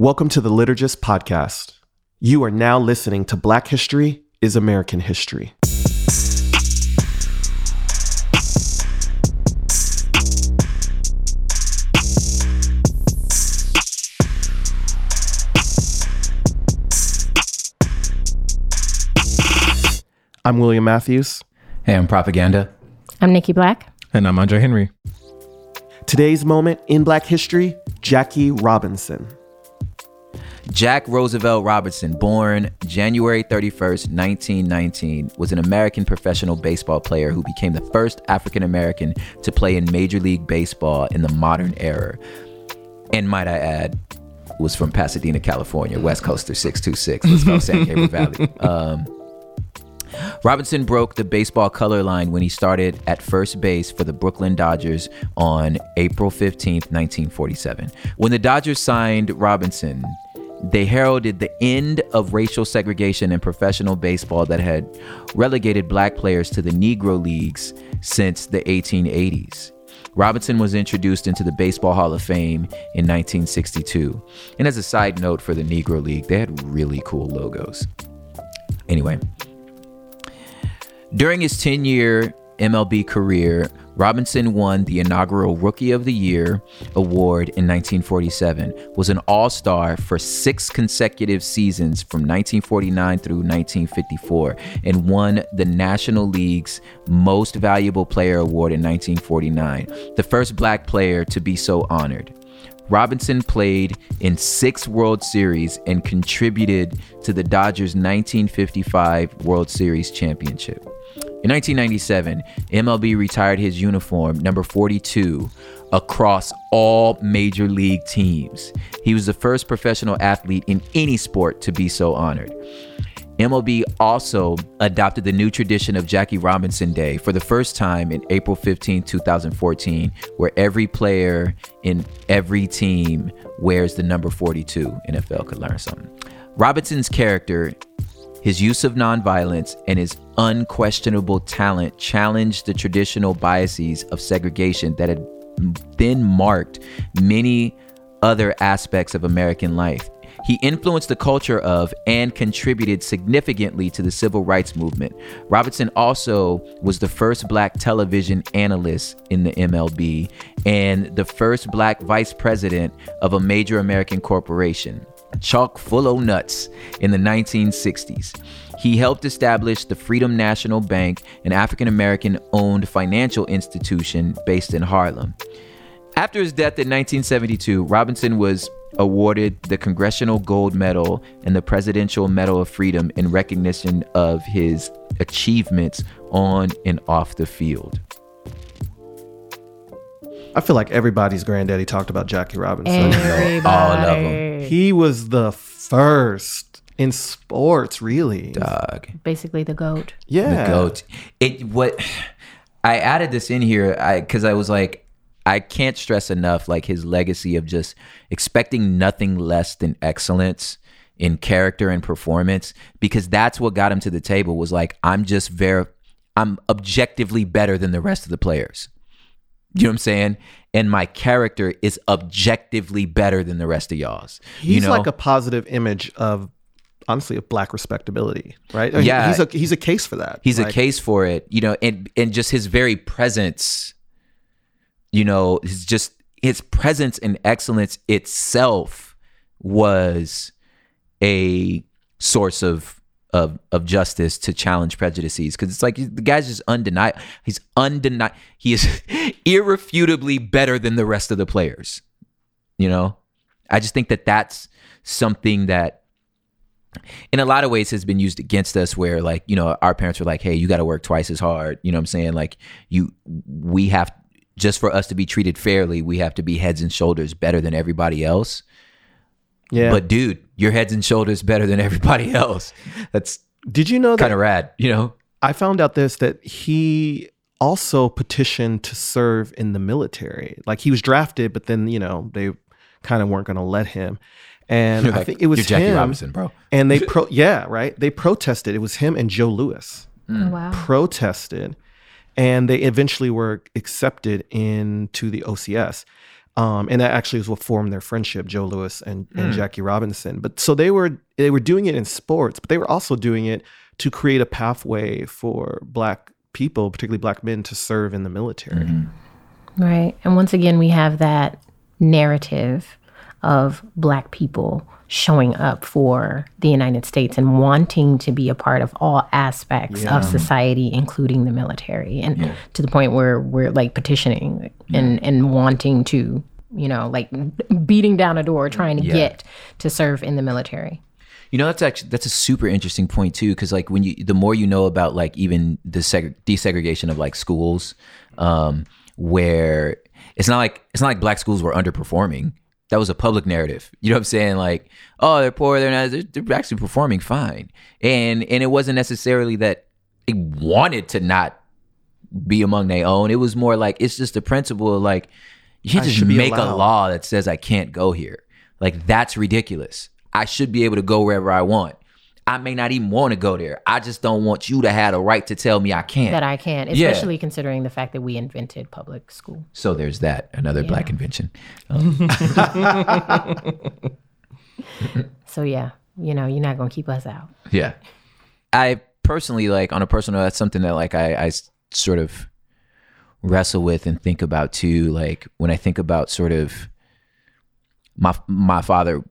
Welcome to the Liturgist Podcast. You are now listening to Black History is American History. I'm William Matthews. Hey, I'm Propaganda. I'm Nikki Black. And I'm Andre Henry. Today's moment in Black history Jackie Robinson. Jack Roosevelt Robinson, born January 31st, 1919, was an American professional baseball player who became the first African American to play in Major League Baseball in the modern era. And might I add, was from Pasadena, California, West Coaster 626. Let's go, San Gabriel Valley. Um, Robinson broke the baseball color line when he started at first base for the Brooklyn Dodgers on April 15th, 1947. When the Dodgers signed Robinson, they heralded the end of racial segregation in professional baseball that had relegated black players to the Negro Leagues since the 1880s. Robinson was introduced into the Baseball Hall of Fame in 1962. And as a side note for the Negro League, they had really cool logos. Anyway, during his 10 year MLB career, Robinson won the inaugural Rookie of the Year award in 1947, was an All-Star for 6 consecutive seasons from 1949 through 1954 and won the National League's Most Valuable Player award in 1949, the first black player to be so honored. Robinson played in six World Series and contributed to the Dodgers' 1955 World Series championship. In 1997, MLB retired his uniform, number 42, across all major league teams. He was the first professional athlete in any sport to be so honored. MLB also adopted the new tradition of Jackie Robinson Day for the first time in April 15, 2014, where every player in every team wears the number 42. NFL could learn something. Robinson's character his use of nonviolence and his unquestionable talent challenged the traditional biases of segregation that had then marked many other aspects of American life. He influenced the culture of and contributed significantly to the civil rights movement. Robinson also was the first black television analyst in the MLB and the first black vice president of a major American corporation chock full of nuts in the 1960s. He helped establish the Freedom National Bank, an African American owned financial institution based in Harlem. After his death in 1972, Robinson was awarded the Congressional Gold Medal and the Presidential Medal of Freedom in recognition of his achievements on and off the field. I feel like everybody's granddaddy talked about Jackie Robinson. Everybody. All of them. He was the first in sports, really. Dog. Basically the goat. Yeah. The goat. It what I added this in here I cuz I was like I can't stress enough like his legacy of just expecting nothing less than excellence in character and performance because that's what got him to the table was like I'm just very I'm objectively better than the rest of the players. You know what I'm saying? And my character is objectively better than the rest of y'all's. He's you know? like a positive image of honestly of black respectability, right? I mean, Yeah. he's a he's a case for that. He's a case for it, you know, and and just his very presence, you know, his just his presence and excellence itself was a source of of of justice to challenge prejudices because it's like the guy's just undeniable. He's undeniable. He is irrefutably better than the rest of the players. You know, I just think that that's something that in a lot of ways has been used against us where like you know our parents were like hey you got to work twice as hard you know what i'm saying like you we have just for us to be treated fairly we have to be heads and shoulders better than everybody else Yeah. but dude you're heads and shoulders better than everybody else that's did you know that kind of rad you know I found out this that he also petitioned to serve in the military. Like he was drafted, but then you know they kind of weren't going to let him. And You're I like, think it was you're Jackie him. Robinson, bro. And they pro yeah right. They protested. It was him and Joe Louis Mm. Oh, wow. protested, and they eventually were accepted into the OCS. Um, and that actually is what formed their friendship, Joe Louis and, and Jackie Robinson. But so they were they were doing it in sports, but they were also doing it to create a pathway for black people, particularly black men, to serve in the military. Right. And once again, we have that narrative of Black people showing up for the United States and wanting to be a part of all aspects of society, including the military. And to the point where we're like petitioning and, and wanting to, you know, like beating down a door trying to Yeah. get to serve in the military. You know, that's actually that's a super interesting point too, because like when you the more you know about like even the seg- desegregation of like schools, um, where it's not like it's not like black schools were underperforming. That was a public narrative. You know what I'm saying? Like, oh, they're poor. They're not. They're, they're actually performing fine, and and it wasn't necessarily that they wanted to not be among their own. It was more like it's just the principle of like you can't I just make a law that says I can't go here. Like that's ridiculous. I should be able to go wherever I want. I may not even want to go there. I just don't want you to have a right to tell me I can't. That I can't, Yeah. especially considering the fact that we invented public school. so there's that another black invention. So yeah, you know, you're not gonna keep us out. Yeah. I personally like on a personal that's something that like I, I sort of wrestle with and think about too. Like when I think about sort of my my father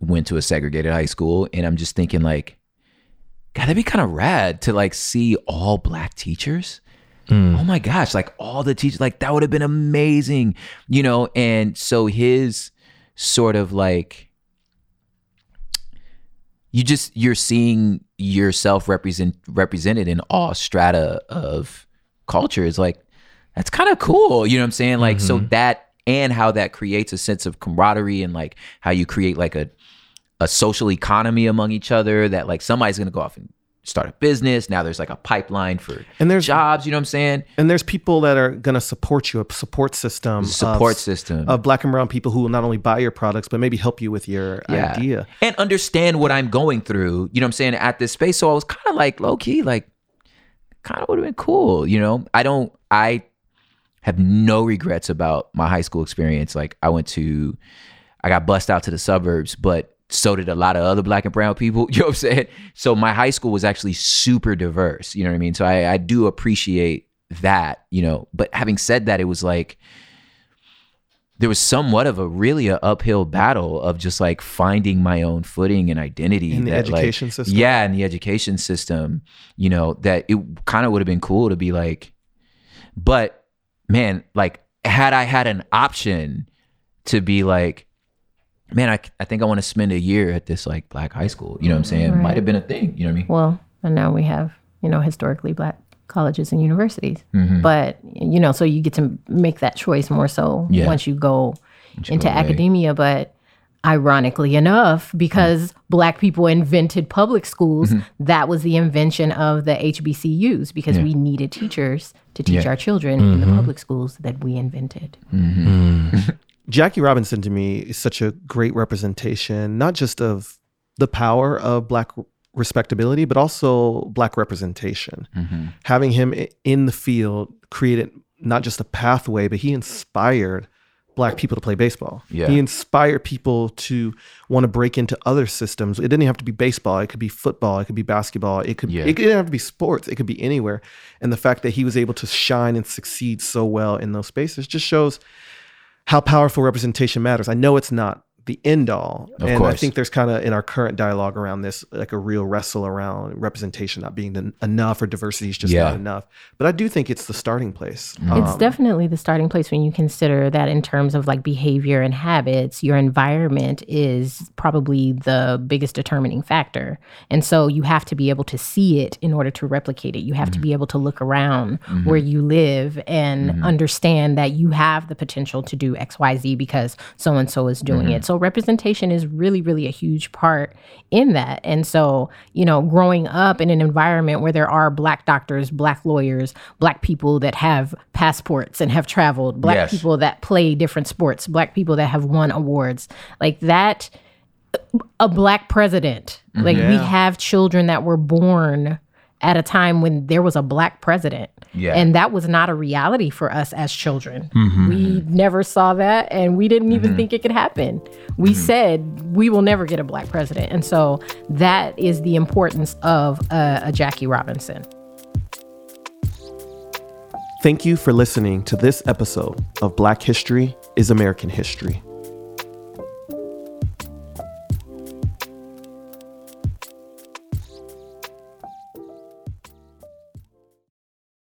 went to a segregated high school and I'm just thinking like, God, that'd be kind of rad to like see all black teachers. Hmm. Oh my gosh, like all the teachers, like that would have been amazing, you know? And so his sort of like you just you're seeing yourself represent represented in all strata of culture is like that's kind of cool you know what i'm saying like so mm-hmm. that and how that creates a sense of camaraderie and like how you create like a a social economy among each other that like somebody's gonna go off and start a business now there's like a pipeline for And there's- jobs you know what i'm saying And there's people that are going to support you, a support system, support of, system of black and brown people who will not only buy your products but maybe help you with your Yeah. idea. and understand what I'm going through, you know what I'm saying, at this space. So I was kind of like low key, like, kind of would have been cool, you know? I don't, I have no regrets about my high school experience. Like, I went to, I got bussed out to the suburbs, but so did a lot of other black and brown people, you know what I'm saying? So my high school was actually super diverse, you know what I mean? So I, I do appreciate that, you know? But having said that, it was like, there was somewhat of a really a uphill battle of just like finding my own footing and identity In the that, like- education system? Yeah, in the education system, you know, that it kind of would have been cool to be like, but man, like had I had an option to be like, man, I, I think I want to spend a year at this like black high school. You know what I'm saying? Might have been a thing. You know what I mean? Well, and now we have, you know, historically black colleges and universities. Mm-hmm. But, you know, so you get to make that choice more so Yeah. once you go into go academia. But ironically enough, because black people invented public schools, Mm-hmm. that was the invention of the HBCUs because we needed teachers to teach Yeah. Mm-hmm. our children in the public schools that we invented. Jackie Robinson to me is such a great representation, not just of the power of black respectability, but also black representation. Mm-hmm. Having him in the field created not just a pathway, but he inspired black people to play baseball. Yeah. He inspired people to want to break into other systems. It didn't have to be baseball. It could be football. It could be basketball. It could Yeah. it didn't have to be sports. It could be anywhere. And the fact that he was able to shine and succeed so well in those spaces just shows how powerful representation matters. I know it's not the end all. Of and I think there's kind of in our current dialogue around this, like a real wrestle around representation not being enough or diversity is just Yeah. not enough. But I do think it's the starting place. Mm-hmm. It's Um, definitely the starting place when you consider that in terms of like behavior and habits, your environment is probably the biggest determining factor. And so you have to be able to see it in order to replicate it. You have to mm-hmm. be able to look around mm-hmm. where you live and understand that you have the potential to do XYZ because so and so is doing it. So representation is really, really a huge part in that. And so, you know, growing up in an environment where there are black doctors, black lawyers, black people that have passports and have traveled, black Yes. people that play different sports, black people that have won awards, like that, a black president. Mm-hmm. Like we have children that were born at a time when there was a black president. Yeah. And that was not a reality for us as children. Mm-hmm. We never saw that and we didn't even think it could happen. We Mm-hmm. said we will never get a black president. And so that is the importance of uh, a Jackie Robinson. Thank you for listening to this episode of Black History is American History.